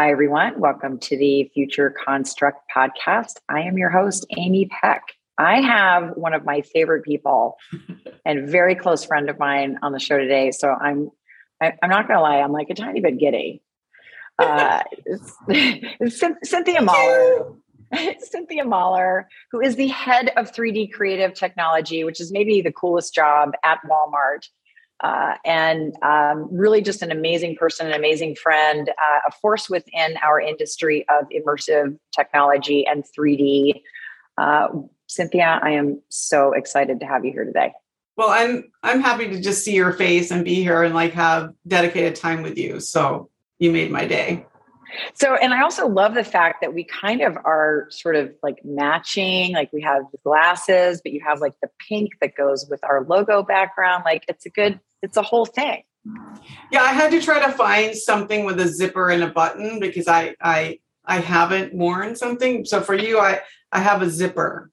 Hi, everyone. Welcome to the Future Construct podcast. I am your host, Amy Peck. I have one of my favorite people and very close friend of mine on the show today. So I'm, I, am i am not going to lie, I'm like a tiny bit giddy. Uh, it's, it's Cynthia Maller. Cynthia Maller, who is the head of 3D creative technology, which is maybe the coolest job at Walmart. Uh, and um, really just an amazing person, an amazing friend, uh, a force within our industry of immersive technology and 3D. Uh, Cynthia, I am so excited to have you here today. Well, I'm I'm happy to just see your face and be here and like have dedicated time with you. So you made my day. So, and I also love the fact that we kind of are sort of like matching, like we have the glasses, but you have like the pink that goes with our logo background. Like it's a good, it's a whole thing. Yeah, I had to try to find something with a zipper and a button because I I I haven't worn something. So for you, I I have a zipper.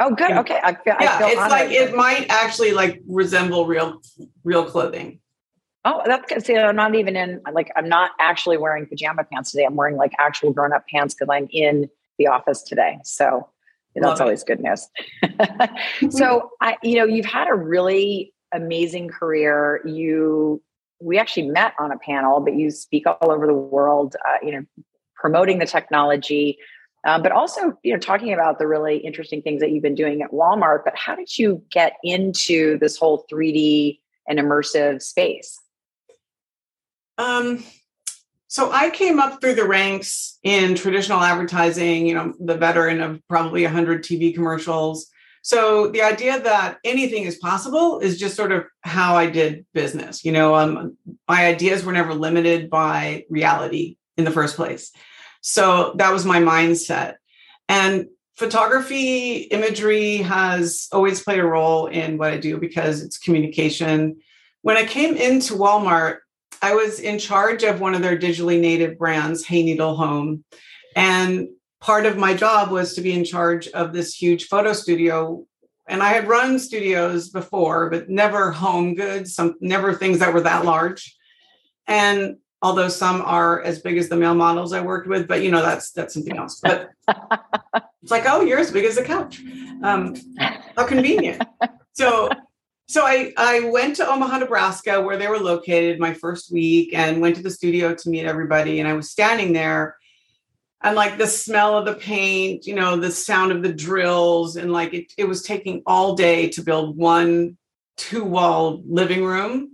Oh, good. Okay. I feel, yeah, I it's like it might actually like resemble real real clothing. Oh, that's see, I'm not even in like I'm not actually wearing pajama pants today. I'm wearing like actual grown up pants because I'm in the office today. So that's always good news. so I, you know, you've had a really amazing career. You, we actually met on a panel, but you speak all over the world. Uh, you know, promoting the technology, um, but also you know talking about the really interesting things that you've been doing at Walmart. But how did you get into this whole 3D and immersive space? Um, so I came up through the ranks in traditional advertising, you know, the veteran of probably 100 TV commercials. So the idea that anything is possible is just sort of how I did business. You know, um, my ideas were never limited by reality in the first place. So that was my mindset. And photography, imagery has always played a role in what I do because it's communication. When I came into Walmart, I was in charge of one of their digitally native brands, Hayneedle Home. And part of my job was to be in charge of this huge photo studio. And I had run studios before, but never home goods, some never things that were that large. And although some are as big as the male models I worked with, but you know, that's that's something else. But it's like, oh, you're as big as a couch. Um, how convenient. So so I, I went to Omaha, Nebraska, where they were located my first week, and went to the studio to meet everybody. And I was standing there, and like the smell of the paint, you know, the sound of the drills, and like it, it was taking all day to build one two wall living room.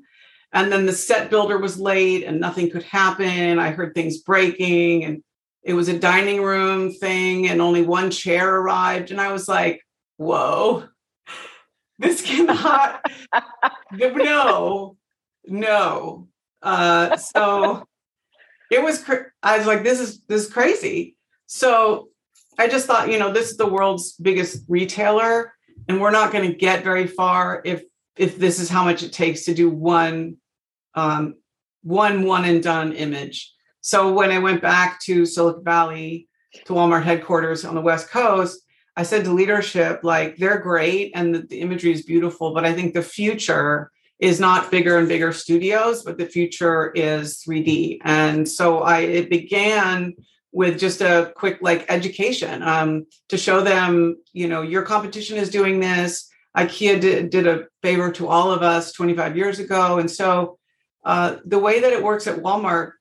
And then the set builder was late, and nothing could happen. I heard things breaking, and it was a dining room thing, and only one chair arrived. And I was like, whoa this cannot no no uh so it was i was like this is this is crazy. So i just thought you know this is the world's biggest retailer and we're not going to get very far if if this is how much it takes to do one um one one and done image. So when i went back to silicon valley to walmart headquarters on the west coast I said to leadership, like they're great and the, the, imagery is beautiful, but I think the future is not bigger and bigger studios, but the future is 3D. And so I it began with just a quick like education um, to show them, you know, your competition is doing this. IKEA did, did a favor to all of us 25 years ago. And so uh, the way that it works at Walmart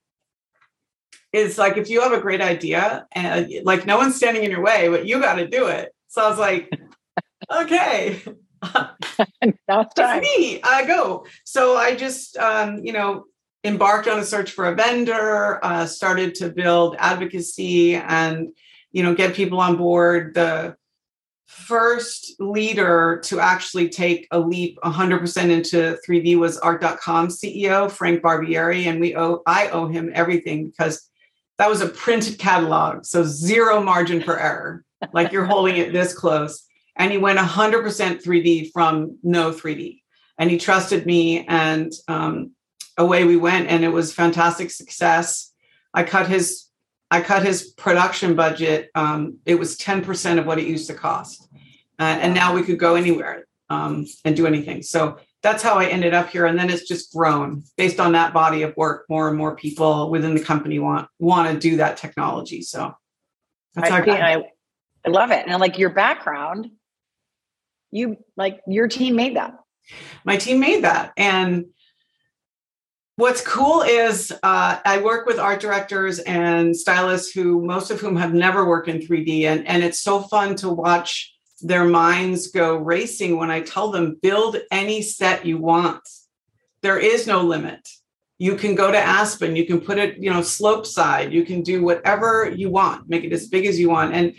is like if you have a great idea and like no one's standing in your way, but you got to do it. So I was like, okay. it's me. I go. So I just, um, you know, embarked on a search for a vendor, uh, started to build advocacy and, you know, get people on board. The first leader to actually take a leap 100% into 3D was art.com CEO Frank Barbieri. And we owe, I owe him everything because that was a printed catalog. So zero margin for error. Like you're holding it this close. And he went 100% 3D from no 3D. And he trusted me. And um, away we went. And it was fantastic success. I cut his I cut his production budget. Um, it was 10% of what it used to cost. Uh, and now we could go anywhere um, and do anything. So that's how I ended up here. And then it's just grown based on that body of work. More and more people within the company want want to do that technology. So that's I, I, I, I love it. And like your background, you like your team made that. My team made that. And what's cool is uh, I work with art directors and stylists who most of whom have never worked in 3D. And, and it's so fun to watch their minds go racing when I tell them build any set you want. There is no limit. You can go to Aspen, you can put it, you know, slope side, you can do whatever you want, make it as big as you want. And,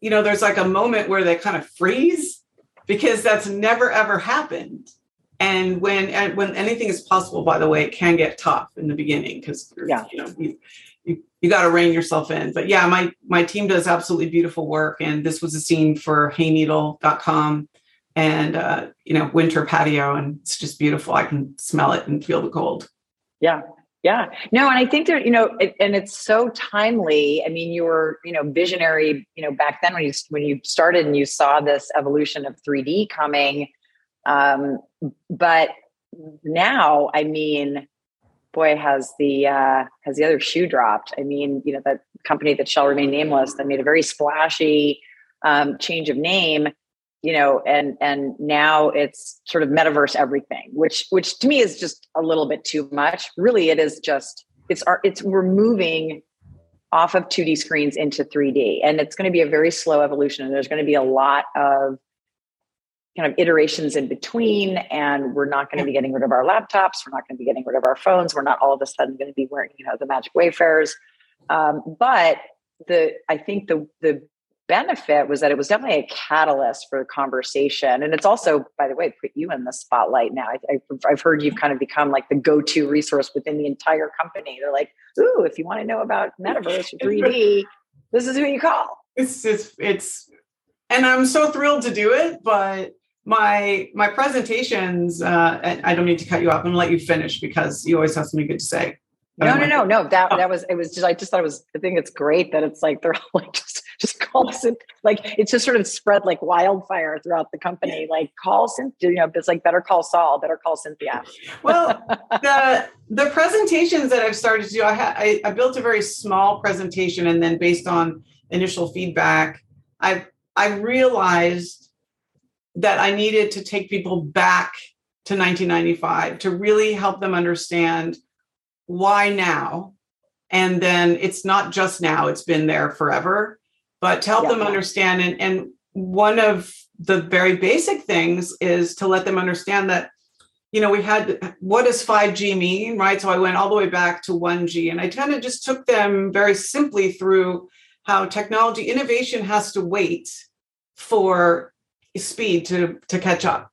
you know, there's like a moment where they kind of freeze because that's never ever happened. And when and when anything is possible, by the way, it can get tough in the beginning because yeah. you know you, you, you got to rein yourself in. But yeah, my my team does absolutely beautiful work, and this was a scene for Hayneedle.com and uh, you know winter patio, and it's just beautiful. I can smell it and feel the cold. Yeah, yeah. No, and I think that, you know, it, and it's so timely. I mean, you were, you know, visionary, you know, back then when you when you started and you saw this evolution of 3D coming. Um, but now, I mean, boy, has the uh, has the other shoe dropped. I mean, you know, that company that shall remain nameless that made a very splashy um, change of name, you know, and and now it's sort of metaverse everything, which which to me is just a little bit too much. Really, it is just it's our it's we're moving off of 2D screens into 3D, and it's going to be a very slow evolution. And there's going to be a lot of kind of iterations in between and we're not going to be getting rid of our laptops we're not going to be getting rid of our phones we're not all of a sudden going to be wearing you know the magic wayfarers um, but the i think the the benefit was that it was definitely a catalyst for the conversation. And it's also by the way put you in the spotlight now. I, have heard you've kind of become like the go-to resource within the entire company. They're like ooh if you want to know about metaverse or 3d this is who you call. It's it's it's and i'm so thrilled to do it but my my presentations uh, i don't need to cut you off. To let you finish because you always have something good to say no no no no that oh. that was it was just i just thought it was i think it's great that it's like they're all like just just call it like it's just sort of spread like wildfire throughout the company like call cynthia you know it's like better call saul better call cynthia. Well the the presentations that i've started to do i had I, I built a very small presentation and then based on initial feedback i i realized that I needed to take people back to 1995 to really help them understand why now. And then it's not just now, it's been there forever, but to help yeah. them understand. And, and one of the very basic things is to let them understand that, you know, we had what does 5G mean, right? So I went all the way back to 1G and I kind of just took them very simply through how technology innovation has to wait for speed to to catch up.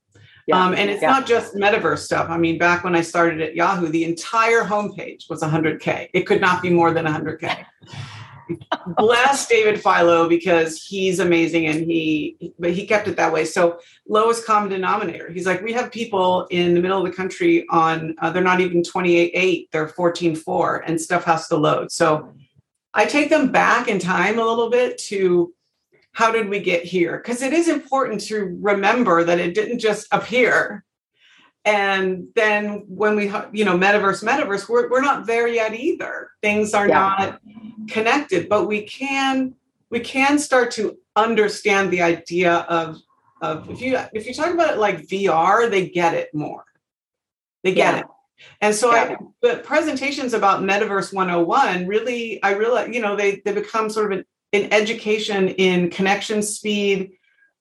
Yeah. Um, and it's yeah. not just metaverse stuff. I mean, back when I started at Yahoo, the entire homepage was 100K. It could not be more than 100K. Bless David Filo because he's amazing and he, but he kept it that way. So lowest common denominator. He's like, we have people in the middle of the country on, uh, they're not even 28.8, they're 14.4 and stuff has to load. So I take them back in time a little bit to how did we get here? Because it is important to remember that it didn't just appear. And then when we, you know, metaverse, metaverse, we're, we're not there yet either. Things are yeah. not connected, but we can we can start to understand the idea of of if you if you talk about it like VR, they get it more. They get yeah. it. And so yeah. I but presentations about Metaverse 101 really I realize, you know, they they become sort of an an education in connection speed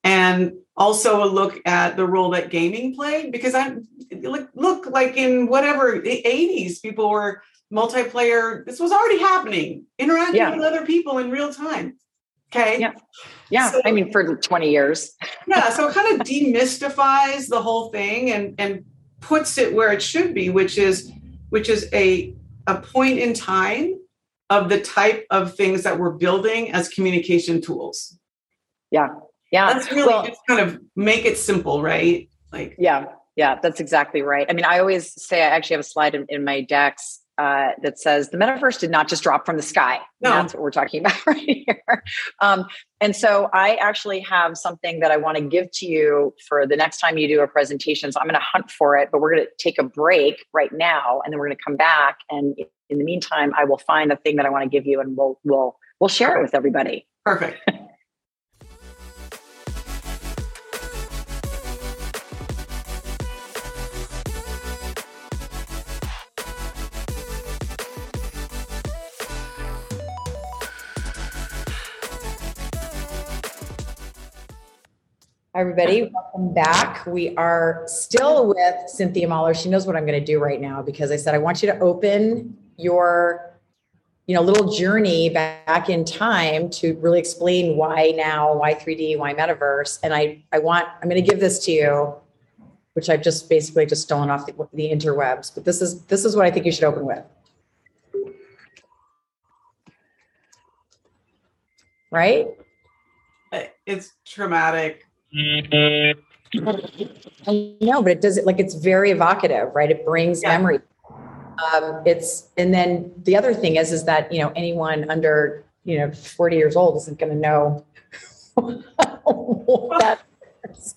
and also a look at the role that gaming played because I look, look like in whatever the 80s people were multiplayer this was already happening interacting yeah. with other people in real time okay? Yeah. Yeah so, i mean for 20 years. Yeah so it kind of demystifies the whole thing and and puts it where it should be which is which is a a point in time of the type of things that we're building as communication tools. Yeah. Yeah. That's really well, just kind of make it simple, right? Like, yeah. Yeah. That's exactly right. I mean, I always say I actually have a slide in, in my decks uh, that says the metaverse did not just drop from the sky. No. That's what we're talking about right here. Um, and so I actually have something that I want to give to you for the next time you do a presentation. So I'm going to hunt for it, but we're going to take a break right now, and then we're going to come back. And in the meantime, I will find the thing that I want to give you, and we'll we'll we'll share it with everybody. Perfect. Hi, everybody. Welcome back. We are still with Cynthia Maller. She knows what I'm going to do right now because I said I want you to open your, you know, little journey back in time to really explain why now, why 3D, why metaverse. And I, I want, I'm going to give this to you, which I've just basically just stolen off the, the interwebs. But this is this is what I think you should open with. Right? It's traumatic I know, but it does it like it's very evocative, right? It brings yeah. memory. Um, it's and then the other thing is is that you know anyone under you know 40 years old isn't going to know that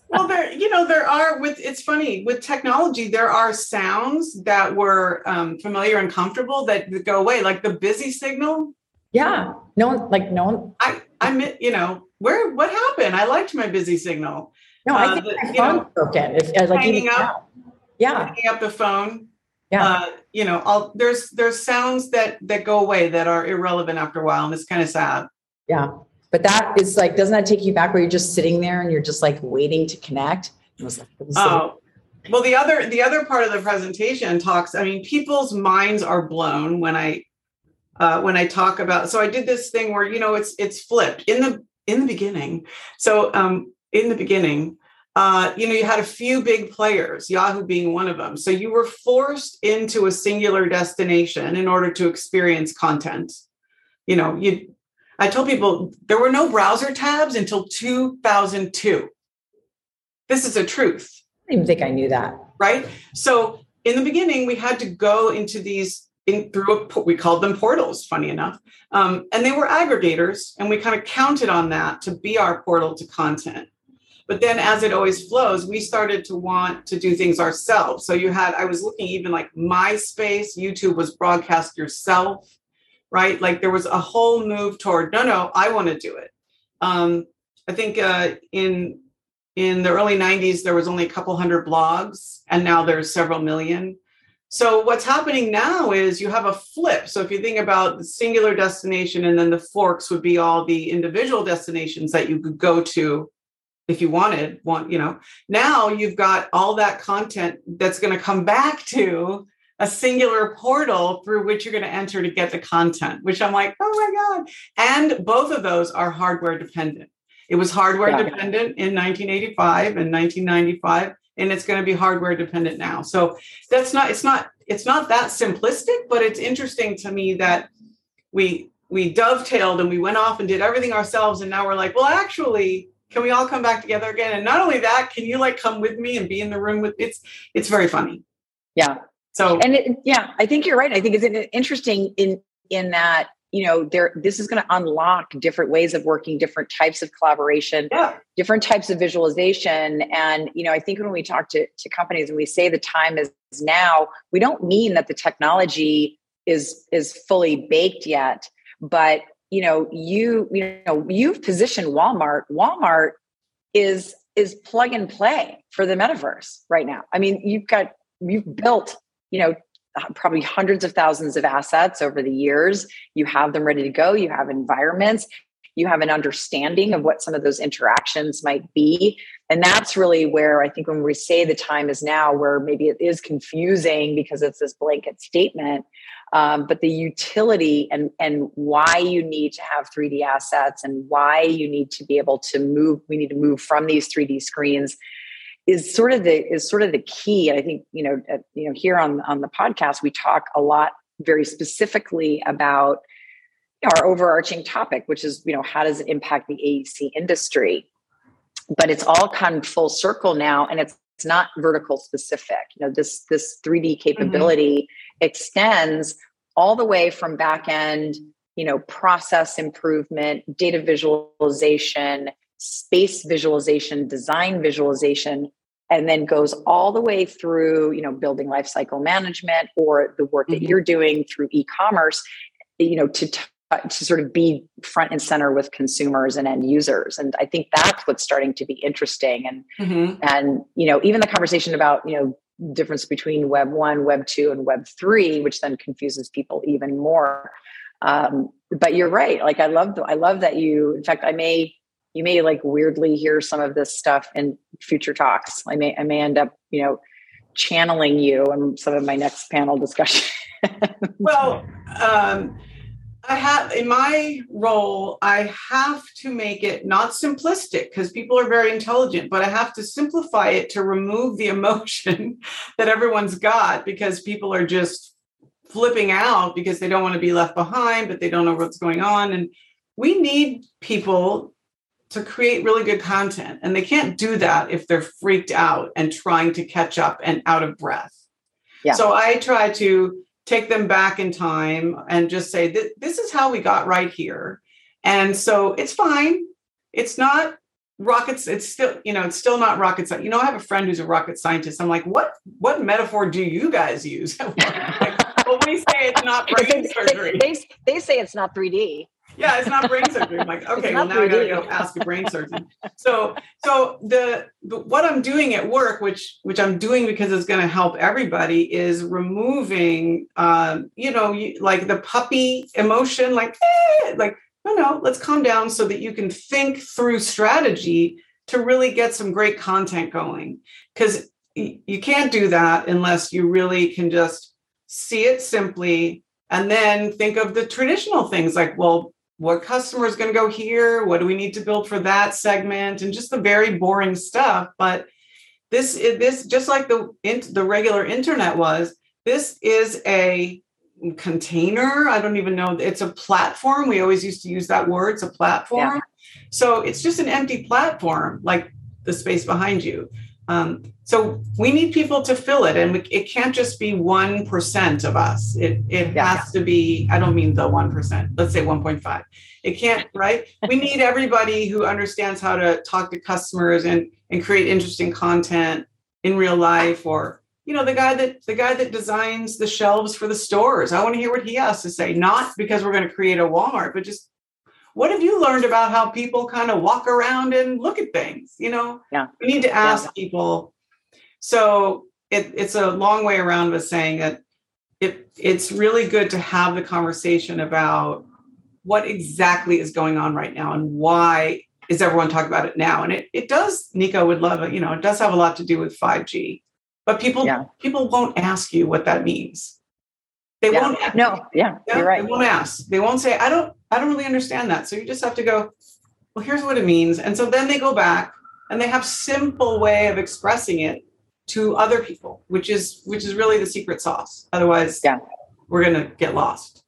well there you know there are with it's funny with technology there are sounds that were um, familiar and comfortable that go away like the busy signal yeah no one like no one i i you know where what happened? I liked my busy signal. No, I uh, think uh, my phone's broken. If, uh, like hanging up, yeah, hanging up the phone. Yeah, uh, you know, I'll, there's there's sounds that that go away that are irrelevant after a while, and it's kind of sad. Yeah, but that is like, doesn't that take you back where you're just sitting there and you're just like waiting to connect? Oh, well, the other the other part of the presentation talks. I mean, people's minds are blown when I uh, when I talk about. So I did this thing where you know it's it's flipped in the in the beginning. So um, in the beginning, uh, you know, you had a few big players, Yahoo being one of them. So you were forced into a singular destination in order to experience content. You know, you. I told people there were no browser tabs until 2002. This is a truth. I didn't think I knew that. Right. So in the beginning, we had to go into these in through a we called them portals funny enough. Um, and they were aggregators and we kind of counted on that to be our portal to content. But then as it always flows we started to want to do things ourselves. So you had i was looking even like myspace youtube was broadcast yourself right? Like there was a whole move toward no no i want to do it. Um, i think uh, in in the early 90s there was only a couple hundred blogs and now there's several million so what's happening now is you have a flip. So if you think about the singular destination and then the forks would be all the individual destinations that you could go to if you wanted, want, you know. Now you've got all that content that's going to come back to a singular portal through which you're going to enter to get the content, which I'm like, oh my God. And both of those are hardware dependent. It was hardware yeah. dependent in 1985 and 1995 and it's going to be hardware dependent now. So that's not it's not it's not that simplistic, but it's interesting to me that we we dovetailed and we went off and did everything ourselves and now we're like, well actually can we all come back together again? And not only that, can you like come with me and be in the room with it's it's very funny. Yeah. So and it, yeah, I think you're right. I think it's interesting in in that you know there this is going to unlock different ways of working different types of collaboration yeah. different types of visualization. And you know i think when we talk to, to companies and we say the time is now we don't mean that the technology is is fully baked yet. But you know you you know you've positioned walmart. Walmart is is plug and play for the metaverse right now. I mean you've got you've built you know probably hundreds of thousands of assets over the years. You have them ready to go, you have environments, you have an understanding of what some of those interactions might be. And that's really where I think when we say the time is now, where maybe it is confusing because it's this blanket statement. Um, but the utility and and why you need to have 3D assets and why you need to be able to move, we need to move from these 3D screens is sort of the is sort of the key. And I think you know uh, you know here on on the podcast we talk a lot very specifically about our overarching topic, which is you know how does it impact the AEC industry? But it's all come full circle now, and it's it's not vertical specific. You know this this 3D mm-hmm. capability mm-hmm. extends all the way from back end, you know, process improvement, data visualization, space visualization, design visualization, and then goes all the way through, you know, building lifecycle management or the work that mm-hmm. you're doing through e-commerce, you know, to t- to sort of be front and center with consumers and end users and i think that's what's starting to be interesting and mm-hmm. and you know even the conversation about you know difference between web 1 web 2 and web 3 which then confuses people even more um, but you're right like i love the, i love that you in fact i may you may like weirdly hear some of this stuff in future talks i may i may end up you know channeling you in some of my next panel discussion well um I have in my role, I have to make it not simplistic because people are very intelligent, but I have to simplify it to remove the emotion that everyone's got because people are just flipping out because they don't want to be left behind, but they don't know what's going on. And we need people to create really good content, and they can't do that if they're freaked out and trying to catch up and out of breath. Yeah. So I try to take them back in time and just say this is how we got right here. And so it's fine. It's not rockets. It's still, you know, it's still not rocket science. You know, I have a friend who's a rocket scientist. I'm like, what, what metaphor do you guys use? like, well, we say it's not brain surgery. They, they, they say it's not 3D yeah, it's not brain surgery. I'm like, okay, well now I gotta go ask a brain surgeon. So, so the, the what I'm doing at work, which which I'm doing because it's going to help everybody, is removing, um, you know, you, like the puppy emotion, like, eh, like no, no, let's calm down so that you can think through strategy to really get some great content going. Because you can't do that unless you really can just see it simply and then think of the traditional things like well what customer is going to go here what do we need to build for that segment and just the very boring stuff. But this is this just like the the regular internet was this is a container. I don't even know it's a platform. We always used to use that word it's a platform. Yeah. so it's just an empty platform like the space behind you um, so we need people to fill it, and it can't just be one percent of us. It it yeah, has yeah. to be. I don't mean the one percent. Let's say one point five. It can't. Right. we need everybody who understands how to talk to customers and and create interesting content in real life, or you know the guy that the guy that designs the shelves for the stores. I want to hear what he has to say. Not because we're going to create a Walmart, but just what have you learned about how people kind of walk around and look at things you know? Yeah. We need to ask yeah. people. So it, it's a long way around with saying that it, it's really good to have the conversation about what exactly is going on right now and why is everyone talking about it now? And it, it does nico would love it you know it does have a lot to do with 5g but people yeah. people won't ask you what that means they yeah. won't ask. no yeah, yeah you're right they won't ask they won't say i don't I don't really understand that. So you just have to go, well, here's what it means. And so then they go back and they have simple way of expressing it to other people, which is which is really the secret sauce. Otherwise, yeah, we're gonna get lost.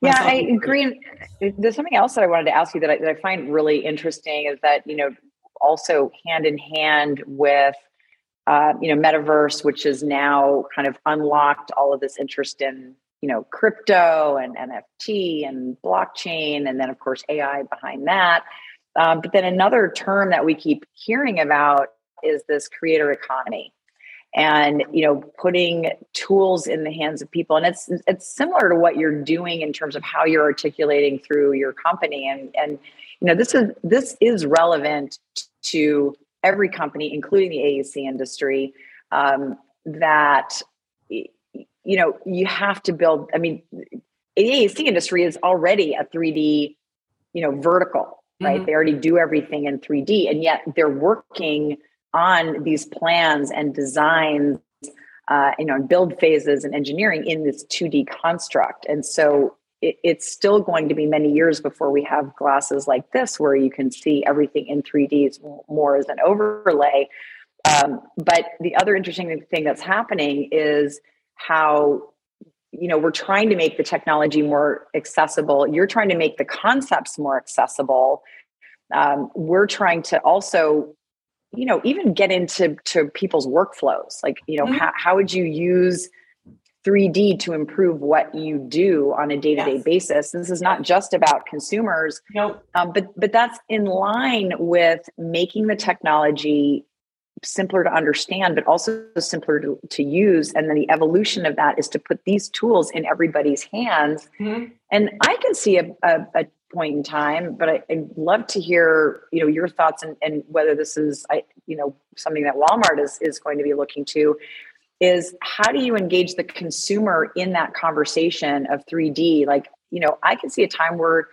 Yeah, I agree. There's something else that I wanted to ask you that I, that I find really interesting is that you know also hand in hand with uh, you know metaverse, which is now kind of unlocked all of this interest in you know crypto and nft and blockchain and then of course ai behind that. Um, but then another term that we keep hearing about is this creator economy and you know putting tools in the hands of people. And it's it's similar to what you're doing in terms of how you're articulating through your company. And and you know this is this is relevant to every company including the AEC industry um, that you know, you have to build. I mean, the AEC industry is already a 3D, you know, vertical, right? Mm-hmm. They already do everything in 3D, and yet they're working on these plans and designs, uh, you know, and build phases and engineering in this 2D construct. And so it, it's still going to be many years before we have glasses like this, where you can see everything in 3D more as an overlay. Um, but the other interesting thing that's happening is how you know we're trying to make the technology more accessible you're trying to make the concepts more accessible um, we're trying to also you know even get into to people's workflows like you know mm-hmm. how, how would you use 3D to improve what you do on a day-to-day basis. This is not just about consumers, nope. Um, but but that's in line with making the technology simpler to understand, but also simpler to, to use. And then the evolution of that is to put these tools in everybody's hands. Mm-hmm. And I can see a, a, a point in time, but I, would love to hear, you know, your thoughts and, and whether this is, I, you know, something that Walmart is, is going to be looking to is how do you engage the consumer in that conversation of 3D? Like, you know, I can see a time where,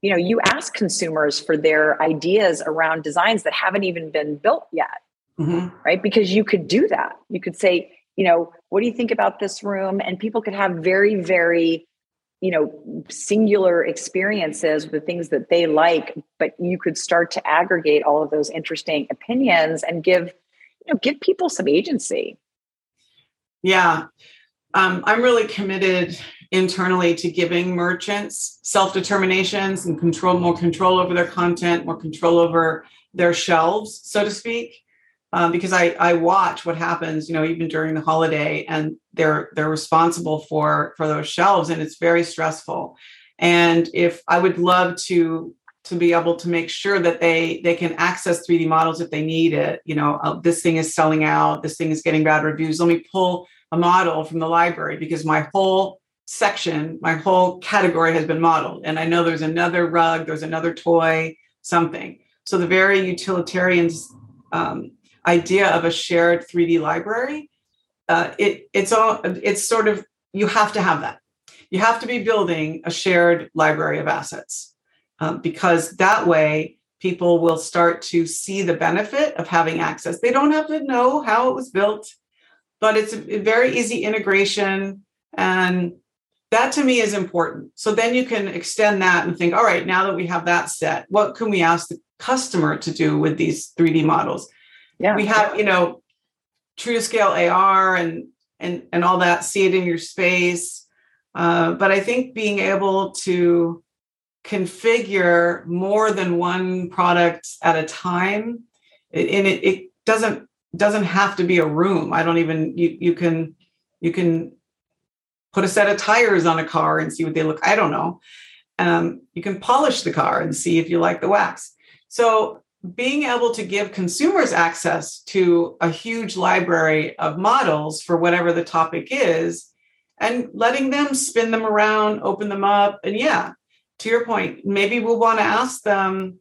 you know, you ask consumers for their ideas around designs that haven't even been built yet mm-hmm. right? Because you could do that. You could say, you know, what do you think about this room? And people could have very, very, you know, singular experiences with things that they like, but you could start to aggregate all of those interesting opinions and give, you know, give people some agency. Yeah. Um, I'm really committed internally to giving merchants self determinations and control, more control over their content, more control over their shelves, so to speak um, because I, I watch what happens, you know, even during the holiday, and they're they're responsible for for those shelves, and it's very stressful. And if I would love to to be able to make sure that they they can access 3D models if they need it, you know, uh, this thing is selling out, this thing is getting bad reviews. Let me pull a model from the library because my whole section, my whole category has been modeled, and I know there's another rug, there's another toy, something. So the very utilitarian um, idea of a shared 3D library, uh, it, it's all it's sort of you have to have that. You have to be building a shared library of assets um, because that way people will start to see the benefit of having access. They don't have to know how it was built, but it's a very easy integration and that to me is important. So then you can extend that and think, all right, now that we have that set, what can we ask the customer to do with these 3D models? yeah we have you know true scale ar and and and all that see it in your space uh, but i think being able to configure more than one product at a time and it, it doesn't doesn't have to be a room i don't even you you can you can put a set of tires on a car and see what they look i don't know um, you can polish the car and see if you like the wax so being able to give consumers access to a huge library of models for whatever the topic is and letting them spin them around, open them up. And yeah, to your point, maybe we'll want to ask them,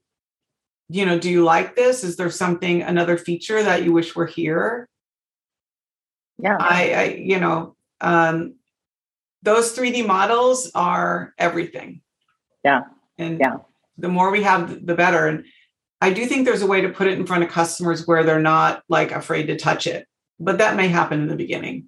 you know, do you like this? Is there something, another feature that you wish were here? Yeah. I, I you know, um, those 3D models are everything. Yeah. And yeah. the more we have, the better. And I do think there's a way to put it in front of customers where they're not like afraid to touch it, but that may happen in the beginning.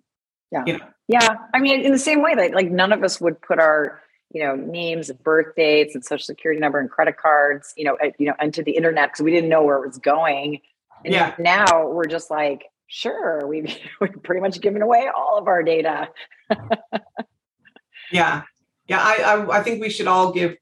Yeah. You know? Yeah. I mean, in the same way that like none of us would put our, you know, names and birth dates and social security number and credit cards, you know, you know, into the internet because we didn't know where it was going. And yeah. now we're just like, sure, we've, we've pretty much given away all of our data. yeah. Yeah. I, I, I think we should all give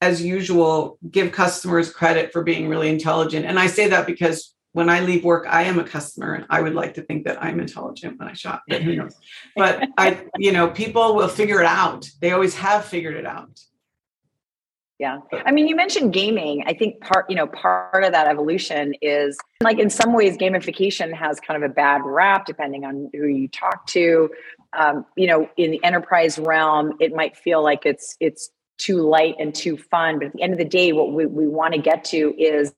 as usual, give customers credit for being really intelligent. And I say that because when I leave work, I am a customer and I would like to think that I'm intelligent when I shop, but who knows? But I, you know, people will figure it out. They always have figured it out. Yeah. I mean, you mentioned gaming. I think part, you know, part of that evolution is like in some ways, gamification has kind of a bad rap depending on who you talk to. Um, you know, in the enterprise realm, it might feel like it's it's too light and too fun. But at the end of the day, what we, we want to get to is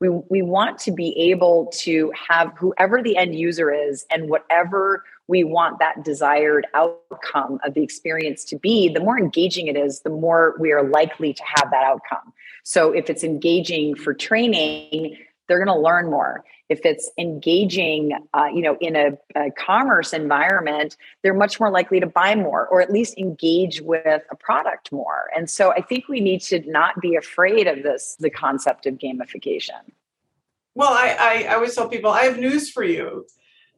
we, we want to be able to have whoever the end user is and whatever we want that desired outcome of the experience to be, the more engaging it is, the more we are likely to have that outcome. So if it's engaging for training, they're going to learn more. If it's engaging uh, you know in a, a, commerce environment they're much more likely to buy more or at least engage with a product more. And so i think we need to not be afraid of this the concept of gamification. Well i i, I always tell people i have news for you.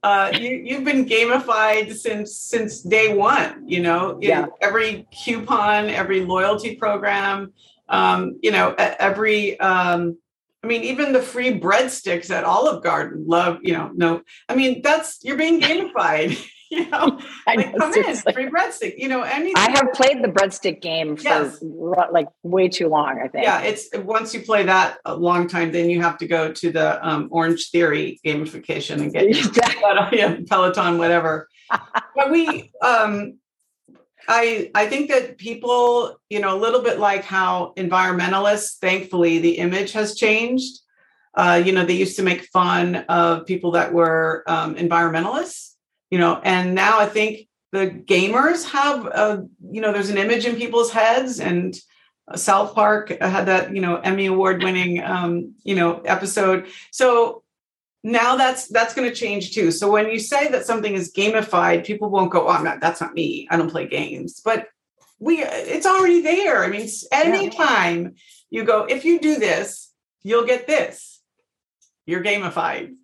Uh, you, you've been gamified since since day one you know yeah. every coupon every loyalty program um, you know every um, I mean, even the free breadsticks at Olive Garden, love, you know, no, I mean, that's, you're being gamified. you know, I like, know, come in, free breadstick. You know, anything. I have played the breadstick game for yes. like way too long. I think. Yeah, it's once you play that a long time, then you have to go to the um, Orange Theory gamification and get exactly. yeah, Peloton, whatever. but we, um, I I think that people, you know, a little bit like how environmentalists, thankfully, the image has changed. Uh, you know, they used to make fun of people that were um, environmentalists, you know, and now I think the gamers have, a, you know, there's an image in people's heads, and South Park had that, you know, Emmy award winning, um, you know, episode. So now that's that's going to change too. So when you say that something is gamified, people won't go, "Oh, I'm not. That's not me. I don't play games." But we, it's already there. I mean, anytime yeah. you go, if you do this, you'll get this you're gamified.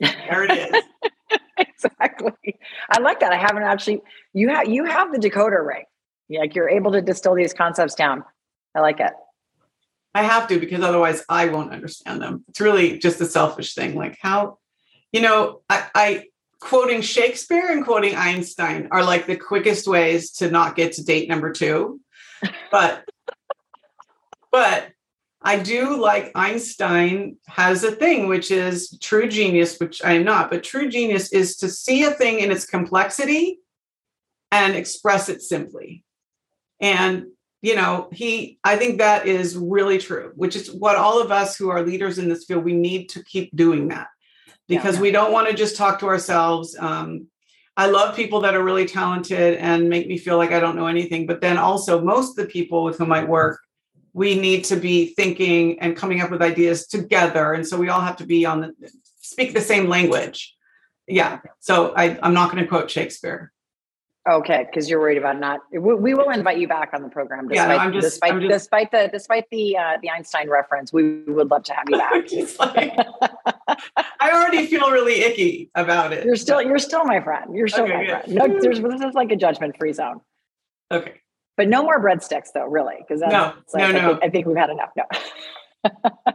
There it is. exactly. I like that. I haven't actually. You have you have the decoder ring. Like you're able to distill these concepts down. I like it. I have to because otherwise I won't understand them. It's really just a selfish thing. Like how, you know, I, I quoting Shakespeare and quoting Einstein are like the quickest ways to not get to date number two. But but I do like Einstein has a thing, which is true genius, which I am not, but true genius is to see a thing in its complexity and express it simply. And, you know, he, I think that is really true, which is what all of us who are leaders in this field, we need to keep doing that because yeah. we don't want to just talk to ourselves. Um, I love people that are really talented and make me feel like I don't know anything. But then also, most of the people with whom I work, we need to be thinking and coming up with ideas together and so we all have to be on the speak the same language yeah so I, i'm not going to quote shakespeare okay because you're worried about not we, we, will invite you back on the program despite, yeah, no, just, despite, just, despite the despite the uh, the einstein reference we would love to have you back like, i already feel really icky about it you're still you're still my friend you're still okay, my friend no there's this is like a judgment free zone okay but no more breadsticks, though, really, because no, like, no, I no. Think, I think we've had enough. No.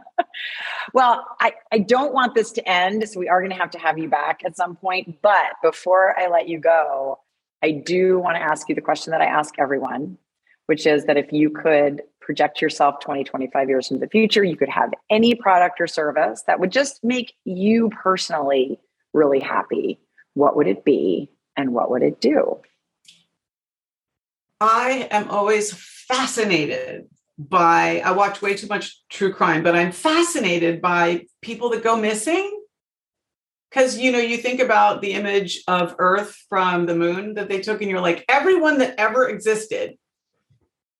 well, I, I don't want this to end, so we are going to have to have you back at some point. But before I let you go, I do want to ask you the question that I ask everyone, which is that if you could project yourself 20, 25 years into the future, you could have any product or service that would just make you personally really happy. What would it be and what would it do? I am always fascinated by, I watch way too much true crime, but I'm fascinated by people that go missing. Because, you know, you think about the image of Earth from the moon that they took, and you're like, everyone that ever existed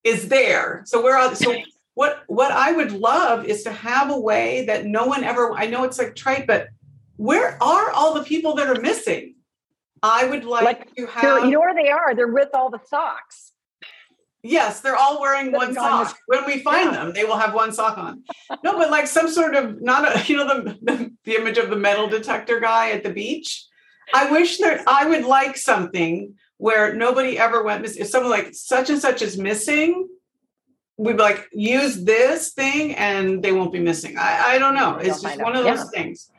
is there. So we're all, so what, what I would love is to have a way that no one ever, I know it's like trite, but where are all the people that are missing? I would like, like to have. You know where they are? They're with all the socks. Yes, they're all wearing one sock. When we find yeah. them, they will have one sock on. No, but like some sort of not a you know the, the, the image of the metal detector guy at the beach. I wish that I would like something where nobody ever went missing. If someone like such and such is missing, we'd like use this thing and they won't be missing. I, I don't know. It's just one of those yeah. things.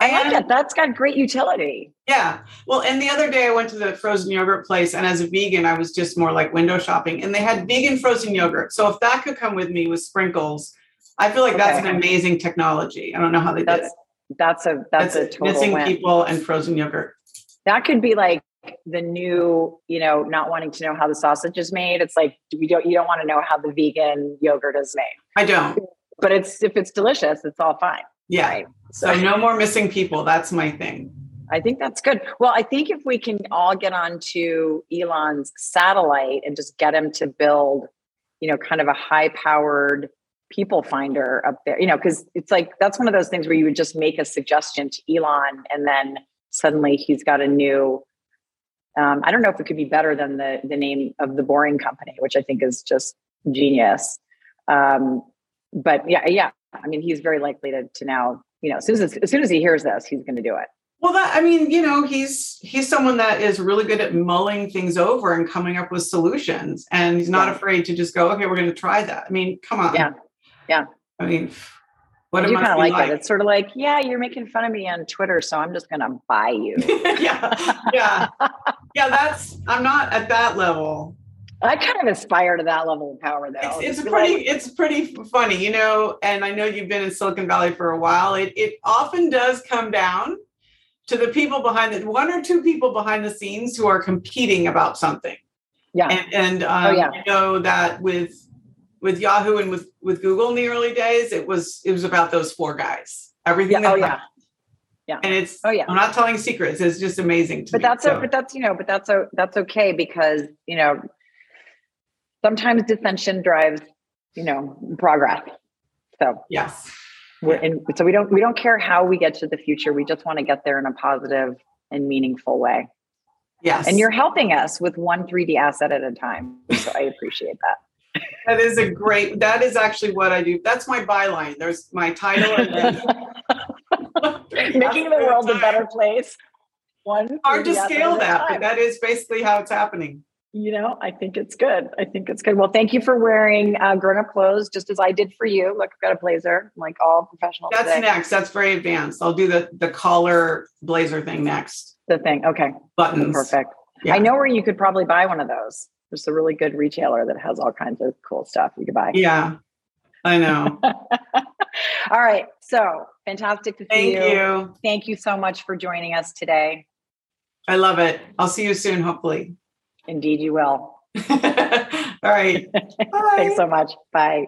I like that. That's got great utility. Yeah. Well, and the other day I went to the frozen yogurt place, and as a vegan, I was just more like window shopping, and they had vegan frozen yogurt. So if that could come with me with sprinkles, I feel like okay. that's an amazing technology. I don't know how they that's, did it. That's a that's, that's a total missing win. people and frozen yogurt. That could be like the new, you know, not wanting to know how the sausage is made. It's like we don't you don't want to know how the vegan yogurt is made. I don't. But it's if it's delicious, it's all fine. Yeah. Right? So, no more missing people. That's my thing. I think that's good. Well, I think if we can all get onto Elon's satellite and just get him to build, you know, kind of a high powered people finder up there, you know, because it's like that's one of those things where you would just make a suggestion to Elon and then suddenly he's got a new. Um, I don't know if it could be better than the the name of the Boring Company, which I think is just genius. Um, but yeah, yeah, I mean, he's very likely to, to now, you know, as soon as, as soon as he hears this, he's going to do it. Well, that I mean, you know, he's he's someone that is really good at mulling things over and coming up with solutions, and he's not yeah. afraid to just go, okay, we're going to try that. I mean, come on, yeah, yeah. I mean, What I do must kind of be like, it. It's sort of like, yeah, you're making fun of me on Twitter, so I'm just gonna buy you. yeah, yeah, yeah. That's I'm not at that level. I kind of aspire to that level of power, though. It's, it's pretty, like, it's pretty funny, you know. And I know you've been in Silicon Valley for a while. It it often does come down to the people behind the one or two people behind the scenes who are competing about something. yeah, And, and um, Oh, yeah. I know that with with Yahoo and with with Google in the early days, it was it was about those four guys. Everything. yeah, oh yeah, happened. And it's oh yeah. I'm not telling secrets. It's just amazing to but me. that's so. o- but that's you know but that's o- that's okay because you know sometimes dissension drives you know progress so yes. we're in so we don't we don't care how we get to the future we just want to get there in a positive and meaningful way Yes. and you're helping us with one 3d asset at a time so i appreciate that that is a great that is actually what I do. That's my byline. There's my title and then making the world a better place one hard to scale that, but that is basically how it's happening. You know, I think it's good. I think it's good. Well, thank you for wearing uh, grown up clothes, just as I did for you. Look, I've got a blazer, like all professional. That's today. next. That's very advanced. I'll do the the collar blazer thing next. the thing. Okay, Buttons. perfect. Yeah. I know where you could probably buy one of those. There's a really good retailer that has all kinds of cool stuff you could buy. Yeah. I know. all right. So fantastic to see Thank you. Thank you so much for joining us today. I love it. I'll see you soon, hopefully. Indeed, you will. All right. Bye. Thanks so much. Bye.